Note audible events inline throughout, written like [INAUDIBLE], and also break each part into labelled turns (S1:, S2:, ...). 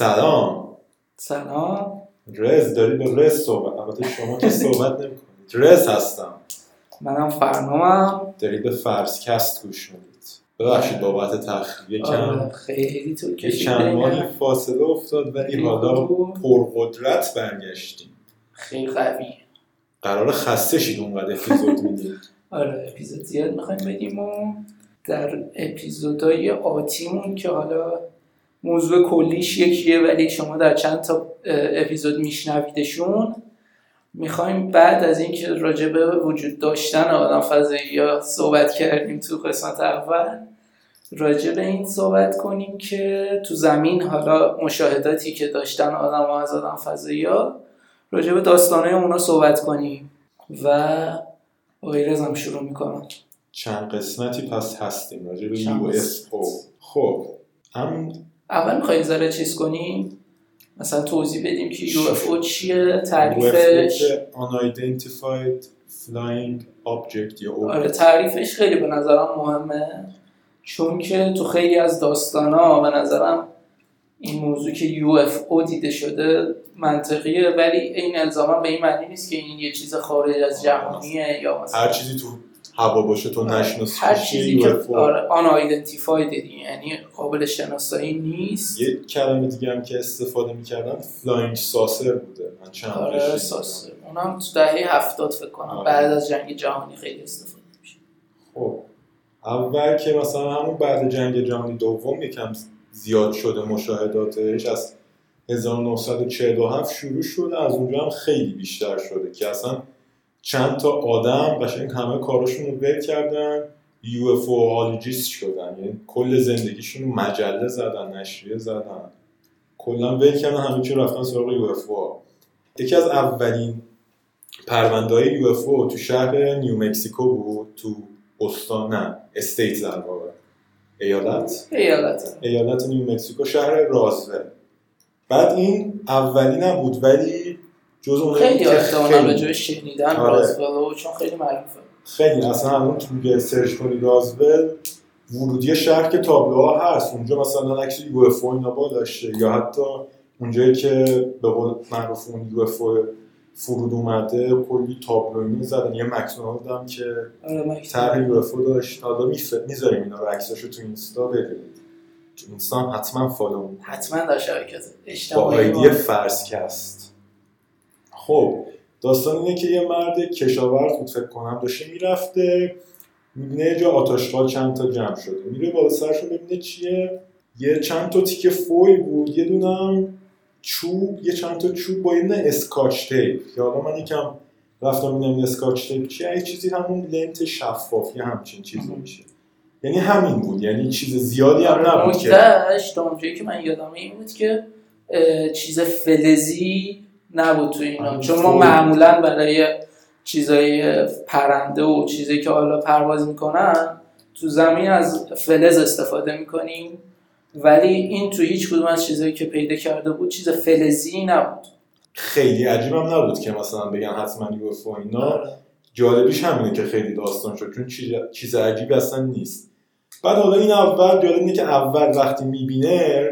S1: سلام.
S2: سلام.
S1: رز داری به رز صحبت البته شما که صحبت نمی‌کنید. رز هستم.
S2: منم فرنامم
S1: داری به فرسکست گوش می‌دید. ببخشید بابت تخریب یکم
S2: آره، خیلی کشید
S1: چند ماهی. فاصله افتاد ولی حالا. پرقدرت برگشتیم.
S2: خیلی قوی.
S1: قرار خسته شید اونقدر اپیزود می‌دید. [LAUGHS]
S2: آره اپیزود زیاد می‌خوایم بدیم و در اپیزودهای آتیمون که حالا موضوع کلیش یکیه ولی شما در چند تا اپیزود میشنویدشون. می‌خوایم بعد از اینکه راجع به وجود داشتن آدم فضایی یا صحبت کردیم تو قسمت اول راجع به این صحبت کنیم که تو زمین حالا مشاهداتی که داشتن آدم ها از آدم فضایی ها راجع به داستانه اونا صحبت کنیم. و آقای رزم شروع می‌کنم.
S1: چند قسمتی پس هستیم. راجع به یو اس او. خب هم
S2: اول میخوایی ذره چیز کنیم. مثلا توضیح بدیم که UFO چیه تعریفش.
S1: unidentified flying object یا
S2: آره تعریفش خیلی به نظرم مهمه. چون که تو خیلی از داستانا به نظرم این موضوع که UFO دیده شده منطقیه ولی این الزاما به این معنی نیست که این یه چیز خارج از جهانیه یا مثلا
S1: هر چیزی تو هوا باشه تو نشناسی
S2: هر چیزی که
S1: UFO.
S2: آره Unidentified یعنی قابل شناسایی نیست.
S1: یه کلمه دیگه هم که استفاده می‌کردن flying saucer بوده. من چند
S2: آره saucer اونم تو دهه هفتاد فکر کنم.
S1: آره.
S2: بعد از جنگ جهانی خیلی استفاده میشه.
S1: خب. اول که مثلا همون بعد جنگ جهانی دوم یکم زیاد شده مشاهداتش از 1947 شروع شده از اونجا هم خیلی بیشتر شده که اصلا چند تا آدم قشنگ همه کاراشون رو ول کردن UFO شدن. یعنی کل زندگیشون رو مجله زدن نشریه زدن. کلا ول کردن همه چی رفتن سراغ UFO یکی از اولین پرونده های UFO تو شهر نیو مکسیکو بود تو استان نه state در واقع ایالت؟
S2: ایالت.
S1: ایالت نیو مکسیکو شهر رازول بعد این اولی نبود ولی جز اون
S2: خیلی احتمالا راجع شنیدن. رازولو چون خیلی معروفه.
S1: خیلی اصلا الان تو گوگل search کنی رازول ورودی شهر که تابلوها هست. اونجا مثلا عکس UFO اینا با داشته. یا حتی اونجایی که به قول معروف اون UFO فرود اومده کلی تابلو زدن یه مکدونالد هم که
S2: آره
S1: طرح UFO داشت. حالا می‌ذاریم اینا رو عکساشو تو اینستا ببینید تو اینستا هم حتما follow.
S2: حتما در شبکه
S1: های
S2: اجتماعی
S1: ID فرسکست خب داستان اینه که یه مرد کشاورز بود فکر کنم داشته می‌رفته می‌بینه یه جا آت آشغال چند تا جمع شده. میره بالا سرشون ببینه چیه. یه چند تا تیکه فویل بود یه دونم چوب یه چند تا چوب با یه Scotch tape. که حالا من یکم رفتم ببینم این Scotch tape چیه. یه چیزی همون لنت شفاف یه همچین چیزی. میشه. یعنی همین بود. یعنی چیز زیادی هم
S2: آره
S1: نبود که.
S2: تا اونجایی که من یادمه این بود که چیز فلزی نبود تو اینا.
S1: آره،
S2: چون ما
S1: فویل.
S2: معمولا برای چیزای پرنده و چیزایی که حالا پرواز می‌کنن تو زمین از فلز استفاده می‌کنیم. ولی این تو هیچ کدوم از چیزایی که پیدا کرده بود چیز فلزی نبود.
S1: خیلی عجیبم نبود که مثلا بگن حتما یو اف اینا.
S2: آره.
S1: جالبیش همینه که خیلی داستان شد چون چیز, چیز عجیبی اصلا نیست. بعد حالا این اول جالب اینه که اول وقتی می‌بینه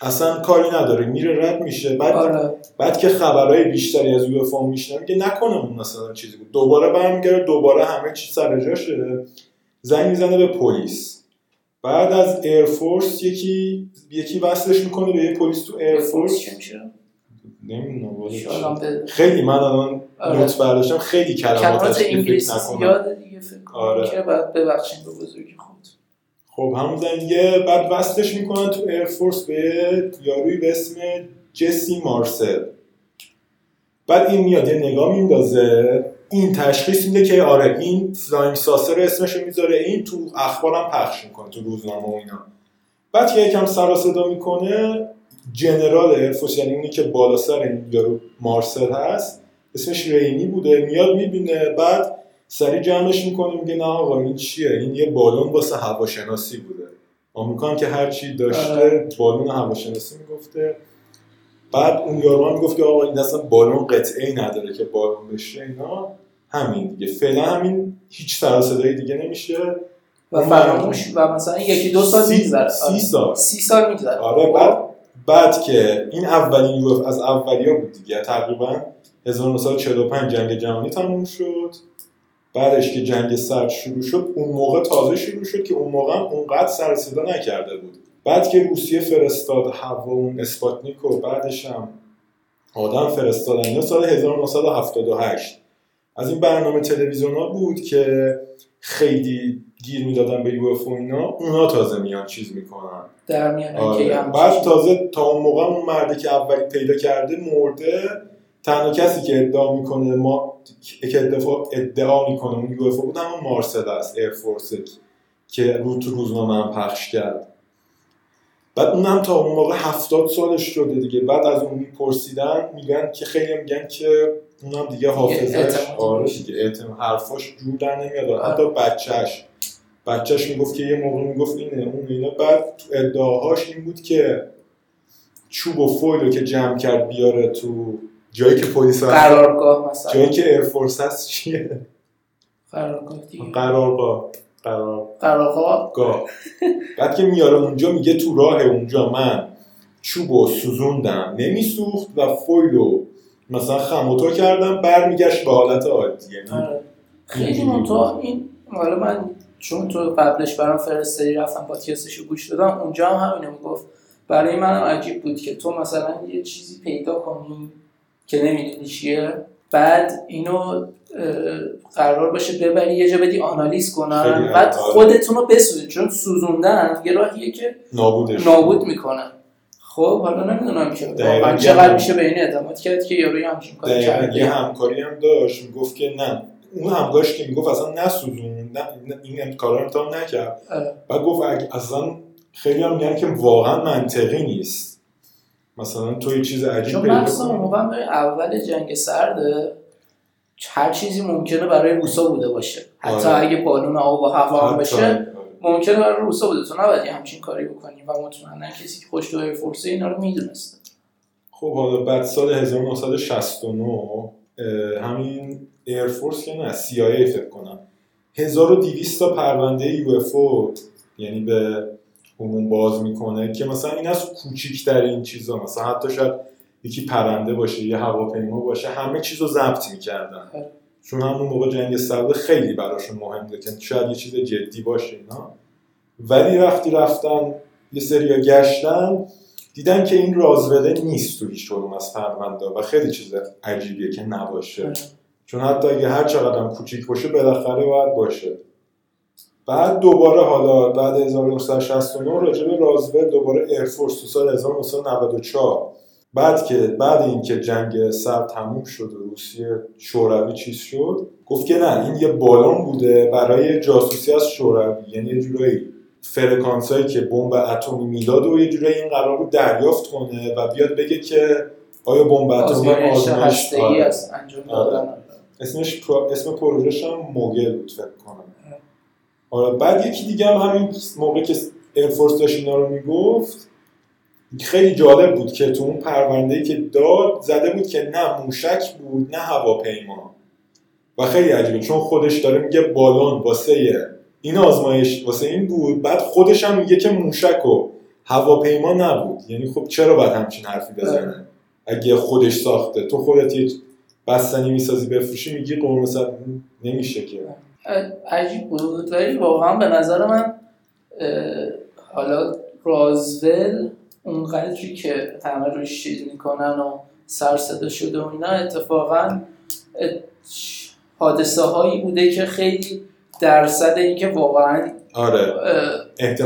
S1: اصلا کاری نداره. میره رد میشه. بعد
S2: آره.
S1: بعد که خبرهای بیشتری از UFO میشنوه میگه نکنه اون مثلا چیزی بود. دوباره برمیگرده دوباره همه چی سر جاشه زنگ می‌زنه به پلیس. بعد از Air Force یکی یکی وصلش می‌کنه به یه پلیس تو
S2: Air Force؟
S1: نمی‌دونم خیلی من الان
S2: آره.
S1: note برداشتم. خیلی کلمات
S2: انگلیسی
S1: نکنم.
S2: زیاده دیگه فکر
S1: آره.
S2: که بعد ببخشید به بزرگی خود
S1: خب همون زنگه بعد وصلش می‌کنن تو Air Force به یاروی به اسم جسی مارسل. بعد این میاد یه نگاه میندازه. این تشخیص میده که آره این flying saucer اسمشو می‌ذاره. این تو اخبارم پخش می‌کنه تو روزنامه و اینا. بعد که یکم سر صدا می‌کنه جنرال ایرفورس یعنی اونی که بالا سر این یارو مارسل هست اسمش رینی بوده. میاد می‌بینه. بعد سریع جمعش می‌کنه میگه نه آقا این چیه؟ این یه بالون واسه هواشناسی بوده. آمریکا هم که هر چی داشته
S2: آره.
S1: بالون هواشناسی می‌گفته. بعد اون یارو هم می‌گفت که آقا این اصلا بالون قطعه ای نداره که بالون بشه اینا همین دیگه. فعلا همین هیچ سر و صدایی دیگه نمیشه.
S2: و فراموش و مثلا یکی دو سال میگذره.
S1: سی سال.
S2: سی سال میگذره.
S1: آره بعد بعد که این اولین UFO از اولیا بود دیگه. تقریبا 1945 جنگ جهانی تموم شد. بعدش که جنگ سرد شروع شد اون موقع تازه شروع شد که اون موقع هم اونقدر سر صدا نکرده بود. بعد که روسیه فرستاد هوا اون اسپاتنیک و بعدش هم آدم فرستادن. اینا سال 1978 از این برنامه تلویزیون ها بود که خیلی گیر می‌دادن به یو اینا. اونا تازه میان چیز می‌کنن.
S2: در میان
S1: آره. بعد تازه تا اون موقع اون مردی که اولی پیدا کرده مرده. تنها کسی که ادعا می‌کنه ما که ادعا, ادعا می‌کنه اون یو بود همون مارسل است ایرفورس که رو تو روزنامه هم پخش کرد. بعد اونم تا اون موقع هفتاد سالش شده دیگه. بعد از اون میپرسیدن میگن که خیلی میگن که اونم دیگه حافظش آره. دیگه اعتماد حرفاش جور در نمیاد حتی بچهش بچهش می‌گفت که یه موقع می‌گفت اینه اون اینا. بعد تو ادعاهاش این بود که چوب و فویل رو که جمع کرد بیاره تو جایی که پلیس هست.
S2: قرارگاه مثلا.
S1: جایی که ایرفورس هست چیه؟
S2: قرارگاه دیگه.
S1: قرارگاه. قرار.
S2: قرارگاه.
S1: گاه. بعد که میاره اونجا میگه تو راه اونجا من چوب و سوزوندم. نمیسوخت و فویلو مثلا خموتو کردم برمیگشت به حالت عادی. یعنی
S2: آره. خیلی منطقه این حالا من چون تو قبلش برام فرستادی رفتم پادکستش رو گوش دادم اونجا هم همینو می‌گفت برای منم عجیب بود که تو مثلا یه چیزی پیدا کنی. که نمی‌دونی چیه. بعد اینو قرار باشه ببری یه جا بدی آنالیز کنن. بعد
S1: آره.
S2: خودتون رو بسوزید چون سوزوندن یه راهیه که
S1: نابودش.
S2: نابود می‌کنن. خب حالا نمی‌دونم که. واقعا چقدر میشه به این اعتماد کرد که یاروی همچین کاری
S1: یه همکاری هم داشت. می‌گفت که نه. اون همکارش که می‌گفت اصلا نسوزون. نه این کارا رو امتحان نکرد.
S2: آره.
S1: بعد گفت اصلا خیلی هم میگن که واقعا منطقی نیست. مثلا تو یه چیز عجیب
S2: چون
S1: پیدا کنی.
S2: موقع اول جنگ سرده هر چیزی ممکنه برای روسا بوده باشه حتی
S1: آره.
S2: اگه بالون آب و هوا هم
S1: آره.
S2: ممکنه برای روسا بوده تو نباید همچین کاری بکنی و مطمئنا کسی که پشت Air Force ه اینا رو می‌دونسته
S1: خب حالا بعد سال 1969 اه، همین Air Force که نه CIA فکر کنم 1200 تا پرونده UFO یعنی به عموم باز می‌کنه که مثلا این از کوچیکترین چیزا مثلا حتی شاید یکی پرنده باشه یه هواپیما باشه همه چیز رو ضبط می‌کردن
S2: آره.
S1: چون همون موقع جنگ سرد خیلی براشون مهم بوده که شاید یه چیز جدی باشه اینا ولی وقتی رفتن یه سریا گشتن دیدن که این رازوله نیست تو هیچ کدوم از پرونده و خیلی چیز عجیبیه که نباشه
S2: آره.
S1: چون حتی اگه هر چقدر هم کوچیک باشه بالاخره باید باشه بعد دوباره حالا بعد 1969 راجع به رازول دوباره ایرفورس تو سال 1994 بعد که بعد اینکه جنگ سرد تموم شد و روسیه شوروی چیز شد گفت که نه این یه بالون بوده برای جاسوسی از شوروی. یعنی یه جورایی فرکانس هایی که بمب اتمی می‌داد و یه جورایی این قرار بود دریافت کنه و بیاد بگه که آیا بمب اتمی
S2: آزمایش
S1: آره.
S2: از انجام دادن.
S1: اسمش پرو... اسم پروژهش هم موگل بود فکر کنم. آره بعد یکی دیگه هم همین موقع که ایرفورس داشت اینا رو می‌گفت خیلی جالب بود که تو اون پرونده که داد زده بود که نه موشک بود نه هواپیما. و خیلی عجیبه چون خودش داره میگه بالون واسه این آزمایش واسه این بود. بعد خودش هم میگه که موشک و هواپیما نبود. یعنی خب چرا باید همچین حرفی بزنه؟ اگه خودش ساخته. تو خودت یه بستنی می‌سازی بفروشی میگی قرمه نمیشه که.
S2: عجیب بود. ولی واقعا به نظر من حالا رازول اونقدری که همه روش چیز می‌کنن و سر صدا شده و اینا اتفاقا حادثه هایی بوده که خیلی درصد اینکه واقعا
S1: آره.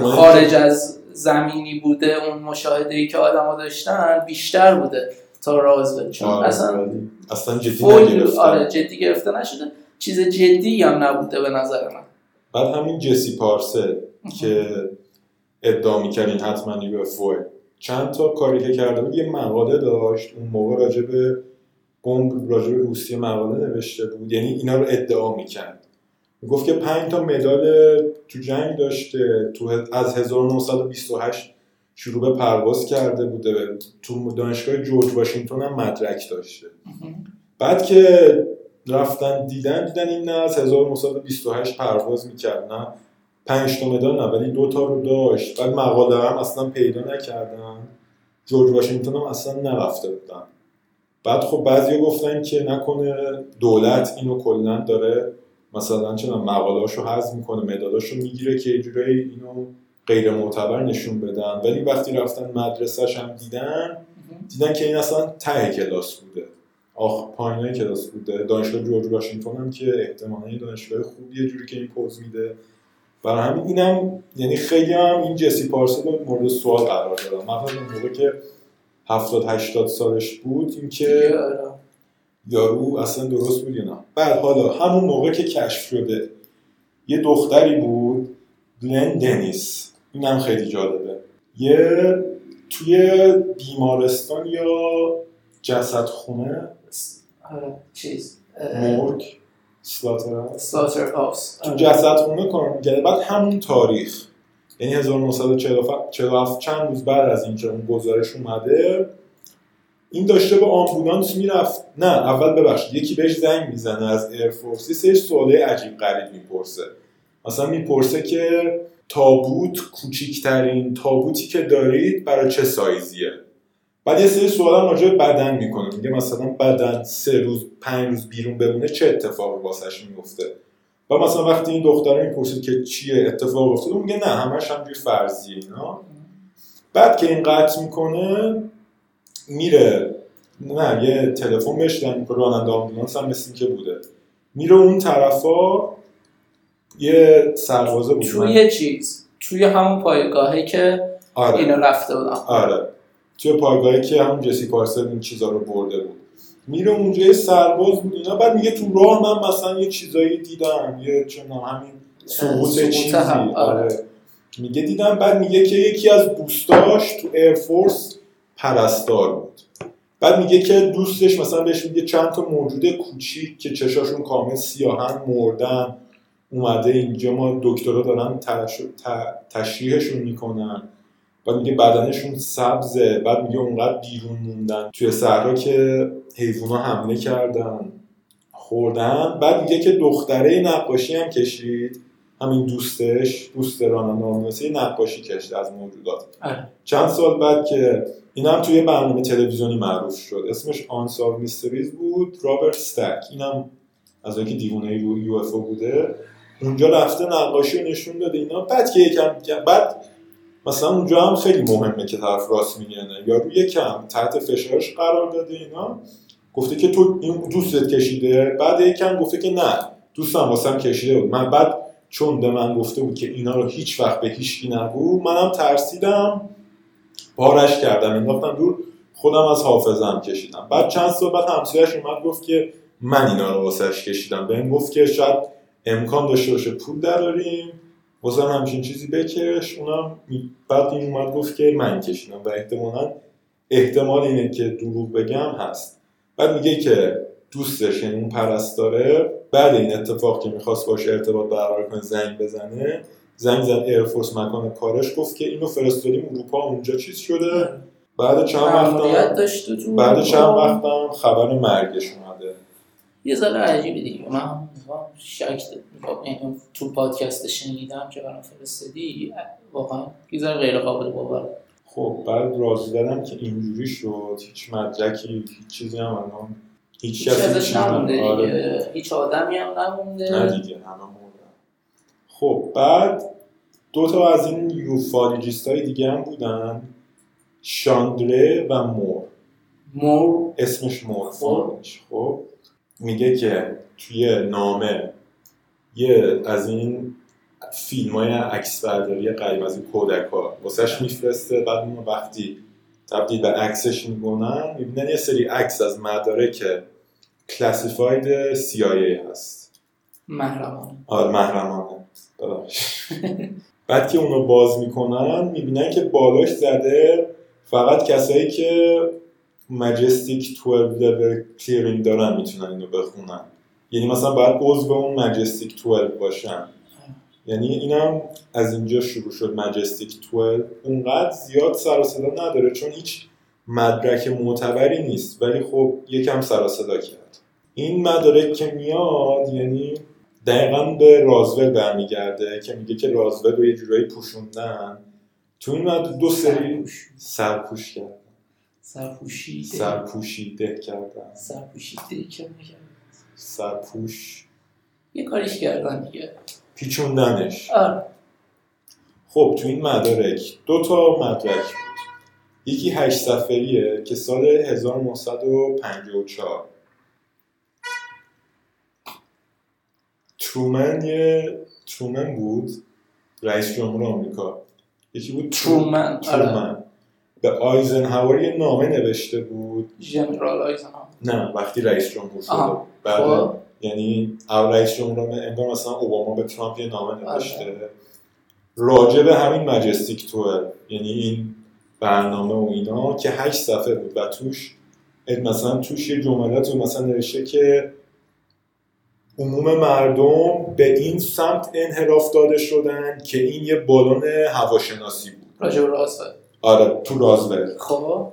S2: خارج از زمینی بوده اون مشاهده ای که آدما داشتن بیشتر بوده تا رازول چون
S1: آره،
S2: اصلا
S1: اصلا جدی
S2: فول
S1: نگرفتن
S2: آره جدی گرفته نشده. چیز جدی هم نبوده به نظر من.
S1: بعد همین جسی پارسل که ادعا می‌کردین حتما یو چند تا کاری که کرده بود یه مقاله داشت. اون موقع راجع به بمب راجع به روسیه مقاله نوشته بود. یعنی اینا رو ادعا می‌کرد. گفت که پنج تا مدال تو جنگ داشته. تو از 1928 شروع به پرواز کرده بوده. تو دانشگاه جورج واشنگتن هم مدرک داشته. بعد که رفتن دیدن دیدن این نه. از 1928 پرواز می‌کرد. نه پنج تا مدال نه ولی دو تا رو داشت. بعد مقاله هم اصلا پیدا نکردن. جورج واشنگتن هم اصلا نرفته بودن. بعد خب بعضی گفتن که نکنه دولت اینو کلا داره مثلا چه مقالهاشو حذف می‌کنه مداداشو می‌گیره که جورایی اینو غیر معتبر نشون بدن. ولی وقتی رفتن مدرسهش هم دیدن دیدن که این اصلا ته کلاس بوده. آخ پایینای کلاس بوده. دانشگاه جورج واشنگتن هم که احتمالا دانشگاه خوبیه جوری که این پوز میده. برای همین اینم یعنی خیلی هم این جسی پارسل مورد سوال قرار دادن مثلا اون موقع که 70 80 سالش بود اینکه یارو اصلا درست بود یا نه؟ بعد حالا همون موقع که کشف شده یه دختری بود گلن دنیس. اینم خیلی جالبه. یه توی بیمارستان یا جسد خونه
S2: آره، چیز
S1: مورگ
S2: سلاتر هاوس
S1: تو جسد خونه کار می‌کرده بعد همون تاریخ. یعنی 1947 چند روز بعد از اینکه اون گزارش اومده این داشته به آمبولانس می‌رفت. نه اول ببخشید یکی بهش زنگ می‌زنه از ایرفورس یه سری سواله عجیب غریب می‌پرسه. مثلا می‌پرسه که تابوت کوچیکترین تابوتی که دارید برای چه سایزیه؟ بعد یه سری سوال هم راجع بدن می‌کنه. میگه مثلا بدن سه روز پنج روز بیرون بمونه چه اتفاقی واسش میفته و مثلا وقتی این دختره می‌پرسید که چیه اتفاق افتاده میگه نه همش همجوری فرضیه اینا. بعد که این قطع می‌کنه میره. نه یه تلفن بهش زنگ راننده آمبولانس هم مثل که بوده. میره اون طرفا یه سربازه بود
S2: توی چیز؟ توی همون پایگاهی که
S1: آره.
S2: اینا رفته بودن
S1: آره. توی پایگاهی که همون جسی پارسل این چیزا رو برده بود. میره اونجا یه سرباز اینا بعد میگه تو راه من مثلا یه چیزایی دیدم یه چون همین سقوط چیزی.
S2: هم، آره.
S1: آره. میگه دیدم بعد میگه که یکی از دوستاش تو ایرفورس پرستار بود. بعد میگه که دوستش مثلا بهش میگه چند تا موجود کوچیک که چشاشون کامل سیاهن مردن اومده اینجا ما دکترها دارن تشریحشون می‌کنن. بعد میگه بدنشون سبزه بعد میگه اونقدر بیرون موندن. توی صحرا که حیوونا حمله کردن. خوردن. بعد میگه که دختره نقاشی هم کشید. همین دوستش دوست یه نقاشی کشید از موجودات.
S2: آره.
S1: چند سال بعد که این هم توی برنامه تلویزیونی معروف شد. اسمش آنسال میستریز بود. رابرت استک اینم از اون که دیوونه رو یو اف بوده. اونجا رفته نقاشی رو نشون داده اینا. بعد که یکم بعد مثلا اونجا هم خیلی مهمه که طرف راست میگه یا روی یکم تحت فشارش قرار داده اینا. گفته که تو این دوستت کشیده بعد یکم گفته که نه دوستم واسم کشیده بود. من بعد چون به من گفته بود که اینا رو هیچ وقت به هیچکی نگو منم ترسیدم. پارش کردم انداختم دور خودم از حافظم کشیدم. بعد چند سال بعد همسایش اومد گفت که من اینا رو واسش کشیدم. بهم گفت که شاید امکان داشته باشه پول دراریم واسه همچین چیزی بکش. اونم بعد این اومد گفت که من کشیدم و احتمالا احتمال اینه که دروغ بگم هست. بعد میگه که دوستش یعنی اون پرستاره بعد این اتفاق که می‌خواست باشه ارتباط برقرار کنه زنگ بزنه زنگ زد ایرفورس مکان کارش گفت که اینو فرستادیم اروپا اونجا چیز شده. بعد چند وقت بعد چند وقتم خبر مرگش اومده.
S2: یه ذره عجیبه دیگه. من شک تو پادکست شنیدم که برام فرستادی واقعا یه ذره غیر قابل باوره.
S1: خب بعد راضی دادم که اینجوری شد. هیچ مدرکی هیچ چیزی هم الان هیچ کسی
S2: ازش نمونده
S1: آره.
S2: هیچ آدمی هم نمونده.
S1: نه دیگه همه مردن خب بعد دو تا از این یوفالوجیست های دیگه هم بودن. شاندره و مور.
S2: مور.
S1: اسمش مور. خب. میگه که توی نامه یه از این فیلم های عکس برداری قریب از این کودک ها واسهش میفرسته بعد اون وقتی تبدیل به عکسش می‌کنن می‌بینن یه سری عکس از مدارک کلاسیفاید CIA هست.
S2: محرمانه.
S1: آره محرمانه. بعد که اونو باز می‌کنن می‌بینن که بالاش زده فقط کسایی که مجستیک 12 لول کلیرینگ دارن می‌تونن اینو بخونن. یعنی مثلا باید عضو اون مجستیک 12 باشن. یعنی اینم از اینجا شروع شد مجستیک 12 اونقدر زیاد سر و صدا نداره چون هیچ مدرک معتبری نیست. ولی خب یکم سر و صدا کرد. این مدارک که میاد یعنی دقیقا به رازول برمیگرده که میگه که رازول رو یه جورایی پوشوندن. تو این دو سری سرپوش کرد.
S2: سرپوشیده.
S1: سرپوشیده کردن.
S2: سرپوشیده میگن
S1: سرپوش.
S2: یه کاریش کردن دیگه.
S1: پیچوندنش.
S2: آره.
S1: خب تو این مدارک دو تا مدرک بود. یکی هشت صفحه‌ایه که سال 1954 ترومن یه ترومن بود رئیس جمهور آمریکا. یکی بود
S2: ترومن آره.
S1: ترومن به آیزنهاور یه نامه نوشته بود.
S2: ژنرال آیزنهاور
S1: نه وقتی رئیس جمهور شده. بعد
S2: خب.
S1: یعنی او رئیس جمهور انگار مثلا اوباما به ترامپ یه نامه نوشته. راجع به همین مجستیک توه. یعنی این برنامه و اینا که هشت صفحه بود و توش مثلا توش یه جملاتی مثلا نوشته که عموم مردم به این سمت انحراف داده شدن که این یه بالون هواشناسی بود.
S2: راجع به رازول
S1: آره تو رازول
S2: خب.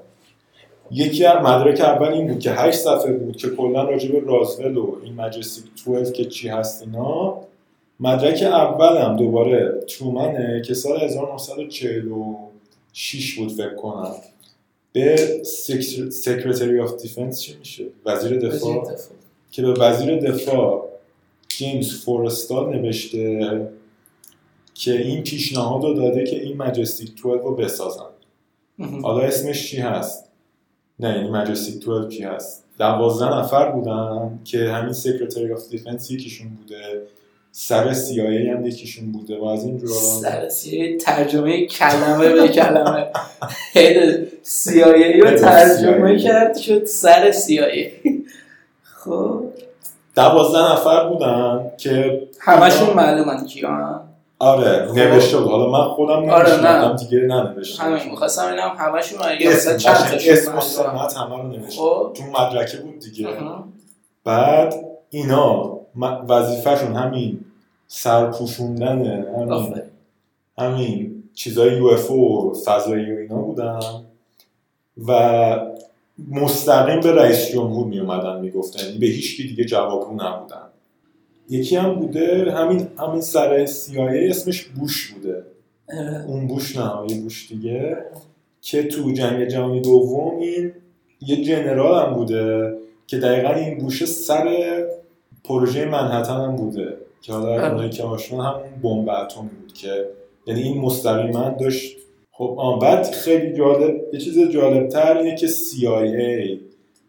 S1: یکی از مدرک اول این بود که هشت صفحه بود که کلا راجع به رازول و این مجستیک 12 که چی هست اینا. مدرک اولم دوباره ترومنه که سال 1946 بود فکر کنم. به Secretary of Defense چی میشه؟ وزیر
S2: وزیر
S1: دفاع.
S2: دفاع.
S1: که به وزیر دفاع جیمز فورستال نوشته که این پیشنهاد رو داده که این Majestic 12 رو بسازن. حالا اسمش چی هست؟ نه یعنی Majestic 12 چی هست؟ دوازده نفر بودن که همین Secretary of Defense یکیشون بوده. سر CIA هم یکیشون بوده و از این جور
S2: سرسی ترجمه کلمه به کلمه. CIA رو ترجمه. کرد شد سر CIA خب.
S1: دوازده نفر بودن که
S2: همشون معلومن کیان.
S1: آره
S2: خب.
S1: نوشته بود حالا من خودم
S2: آره، نه.
S1: دیگه ننوشتم
S2: همین می‌خواستم اینم همشون اگه مثلا
S1: اسم
S2: چند تاشون
S1: اسم و. سمت همه رو نوشته
S2: خب
S1: تو مدرکه بود دیگه. بعد اینا وظیفهشون همین سرپوشوندن همین. همین چیزای یو اف و فضایی و اینا بودن و مستقیم به رئیس جمهور می اومدن می‌گفتن یعنی به هیچ کی دیگه جوابگو نبودن یکی هم بوده همین همین سر CIA اسمش بوش بوده. اون بوش نه یه بوش دیگه. که تو جنگ جهانی دوم این یه جنرال هم بوده که دقیقا این بوش سر پروژه منحتن هم بوده. که حالا
S2: آره.
S1: اونایی که آشنا همون بمب اتمی بود که یعنی این مستقیما داشت. خب آه بعد خیلی جالب یه چیز جالب تر اینه که CIA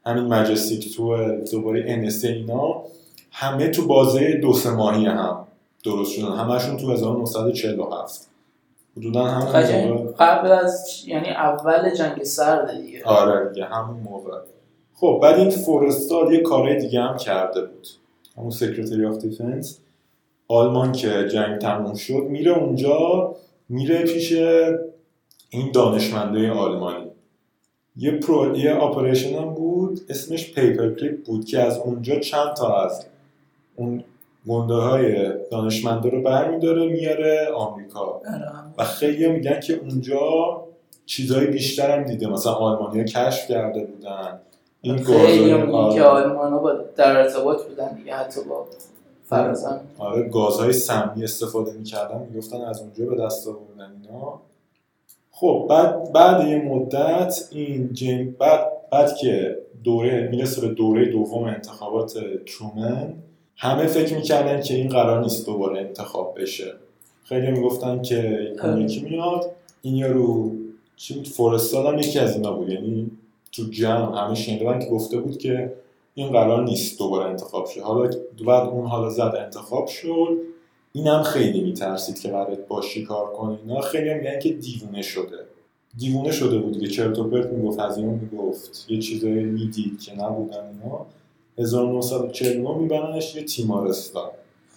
S1: همین مجستیک تو دوباره NSA اینا همه تو بازه دو سه ماهی هم درست شدن. همشون تو 1947 حدودا همون
S2: قشنگ
S1: موقع.
S2: قبل از یعنی اول جنگ سرد دیگه.
S1: آره دیگه همون موقع. خب بعد این فورستال یه کارهای دیگه هم کرده بود. همون Secretary of Defense. آلمان که جنگ تموم شد میره اونجا میره پیش این دانشمنده آلمانی. یه پرو یه operation هم بود اسمش Paperclip بود که از اونجا چند تا از اون گنده های دانشمنده رو برمیداره میاره آمریکا.
S2: آره.
S1: و خیلی میگن که اونجا چیزای بیشتر هم دیده. مثلا آلمانیا کشف کرده بودن. این
S2: خیلی که آلمان. ها با در ارتباط بودن دیگه حتی با فرازن
S1: آره گازهای سمی استفاده می‌کردن می‌گفتن از اونجا به دست آوردن اینا. خب بعد بعد یه مدت این جیم بعد بعد که دوره می‌رسه به دوره دوم انتخابات ترومن همه فکر می‌کردن که این قرار نیست دوباره انتخاب بشه. خیلی می‌گفتن که اون یکی میاد این یارو چی بود؟ فورستال هم یکی از اینا بود. یعنی تو جمع همه شنیدن که گفته بود که این قرار نیست دوباره انتخاب شه. حالا بعد اون حالا زد انتخاب شد. اینم خیلی میترسید که قرار باشی کار کنه اینا خیلی میگن که دیوونه شده. دیوونه شده بود دیگه. چرت و پرت می‌گفت از اینو می‌گفت. یه چیزایی می‌دید که نبودن اینا. 1949 میبرنش یه تیمارستان.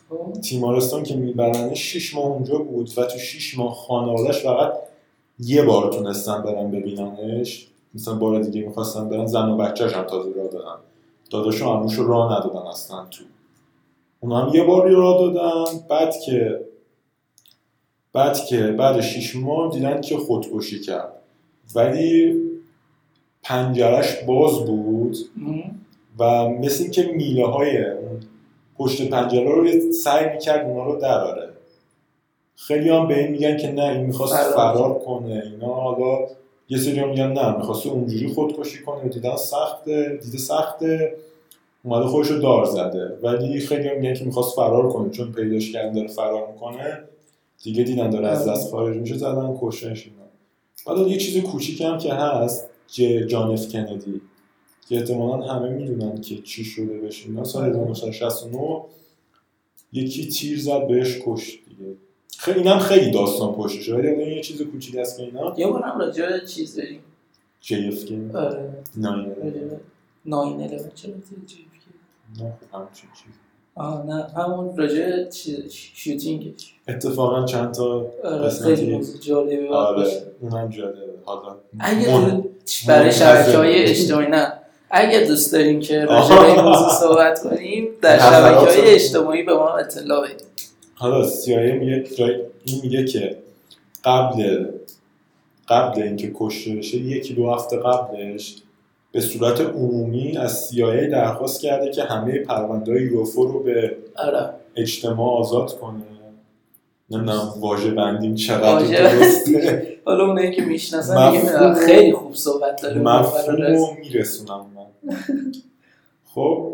S2: خب.
S1: تیمارستان که میبرنش 6 ماه اونجا بود و تو 6 ماه خانوادش فقط یه بار تونستن برن ببیننش. مثلا بار دیگه می‌خواستن برن زن و بچهش هم تازه راه دادن. داداش و عموش راه ندادن اصلا تو. اونا هم یه باری راه دادن. بعد که بعد که بعد 6 ماه دیدن که خودکشی کرد. ولی پنجرش باز بود. و مثل این که میله های اون پشت پنجره رو سعی می‌کرد اونا رو دراره خیلی هم به این میگن که نه این می‌خواست
S2: فرار.
S1: فرار کنه. اینا حالا یه سری میگن نه می‌خواسته اونجوری خودکشی کنه. دیدن سخته دیده سخته. اومده خودش رو دار زده. ولی خیلی هم میگن که می‌خواست فرار کنه. چون پیداش کردن داره فرار می‌کنه دیگه دیدن داره از دست خارج میشه زدن کشنش اینا. حالا یه چیز کوچیک هم که هست جان اف کندی. که احتمالا همه می‌دونن که چی شده بشه اینا سال 1969 یکی تیر زد بهش کشت دیگه. خیلی اینم خیلی داستان پشتشه. ولی این یه چیز کوچیک است که اینا
S2: یه بار هم راجع چیز بریم
S1: کی
S2: آره.
S1: ناین
S2: ناین الیون. چرا جی اف کی
S1: نه همچین چیز
S2: آه نه همون راجع شوتینگش
S1: اتفاقا چند تا
S2: آره
S1: قسمتی-
S2: باید
S1: آره اونم جالبه. حالا
S2: اگه برای شبکه های. اجتماعی نه. اگه دوست داریم که راجع به این موضوع صحبت کنیم در شبکه های اجتماعی به ما اطلاع بدید
S1: حالا CIA میگه این میگه که قبل قبل اینکه کشته بشه یکی دو هفته قبلش به صورت عمومی از CIA درخواست کرده که همه پرونده های یوفو رو به
S2: آره.
S1: اجتماع آزاد کنه. نمی‌دونم واژه بندیم چقدر درسته.
S2: حالا اونایی که می‌شناسن دیگه خیلی خوب صحبت داره
S1: مفهوم میرسونم من. خب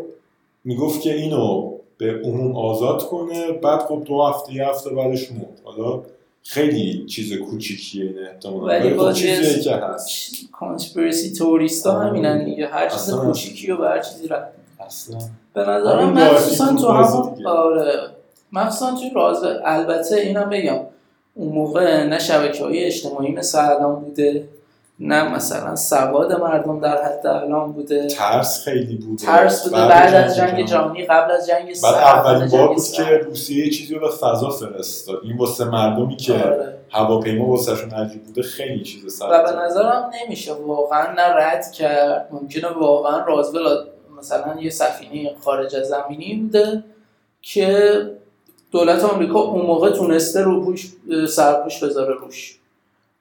S1: می‌گفت که اینو به عموم آزاد کنه بعد خب دو هفته یه هفته بعدش مرد. حالا خیلی چیز کوچیکیه این احتمالا.
S2: ولی
S1: ولی خب
S2: یه-
S1: که هست.
S2: کانسپیرسی توریست ها
S1: آره.
S2: همینن دیگه. هر چیز. کوچیکی و به هر چیزی رفت
S1: اصلا.
S2: به نظرم مخصوصا
S1: تو
S2: همون. آره. مخصوصا تو راز البته اینم بگم اون موقع نه شبکه های اجتماعی مثل الان بوده نه مثلا سواد مردم در حد الان بوده.
S1: ترس خیلی بوده.
S2: ترس بوده. بعد از جنگ جهانی. قبل از جنگ
S1: بعد اولین بار بود. که روسیه یه چیزی رو به فضا فرستاد. این واسه مردمی که
S2: آره.
S1: هواپیما واسهشون عجیب بوده خیلی چیز
S2: و
S1: سخته
S2: به نظرم نمیشه واقعا نه رد کرد. ممکنه واقعا رازول مثلا یه سفینه خارج از زمینی بوده که دولت آمریکا اون موقع تونسته رو پوش سرپوش بذاره روش.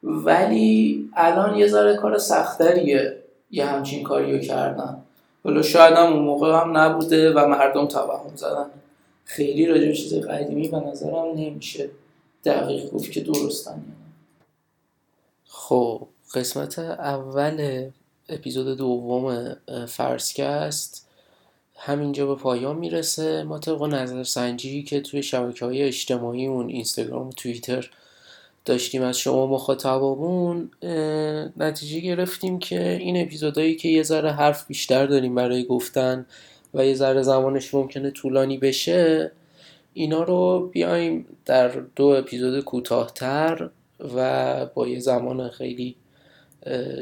S2: ولی الان یه ذره کار سختریه یه همچین کاریو کردن. حالا شاید هم اون موقع هم نبوده و مردم توهم زدن. خیلی راجع چیز قدیمی به نظرم نمیشه دقیق گفت که درستن یا نه. خب قسمت اول اپیزود دوم فرسکست همینجا به پایان می‌رسه. ما طبق نظرسنجی که توی شبکه های اجتماعی اون اینستاگرام و توییتر داشتیم از شما مخاطبامون نتیجه گرفتیم که این اپیزودهایی که یه ذره حرف بیشتر داریم برای گفتن و یه ذره زمانش ممکنه طولانی بشه اینا رو بیایم در دو اپیزود کوتاهتر و با یه زمان خیلی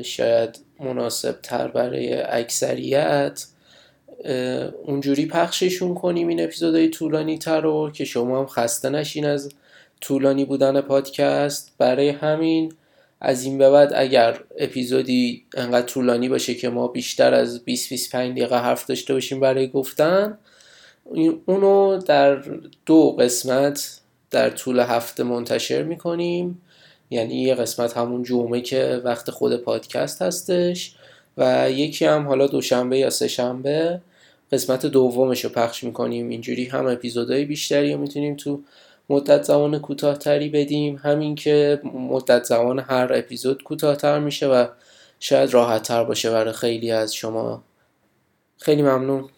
S2: شاید مناسب تر برای اکثریت اونجوری پخششون کنیم این اپیزودهای طولانی تر رو که شما هم خسته نشین از طولانی بودن پادکست. برای همین از این به بعد اگر اپیزودی انقدر طولانی باشه که ما بیشتر از 20-25 دقیقه حرف داشته باشیم برای گفتن اونو در دو قسمت در طول هفته منتشر می‌کنیم. یعنی یه قسمت همون جمعه که وقت خود پادکست هستش و یکی هم حالا دوشنبه یا سه شنبه قسمت دومش رو پخش می‌کنیم. اینجوری هم اپیزودهای بیشتری رو می‌تونیم تو مدت زمان کوتاهتری بدیم. همین که مدت زمان هر اپیزود کوتاهتر میشه و شاید راحتتر باشه برای خیلی از شما. خیلی ممنون.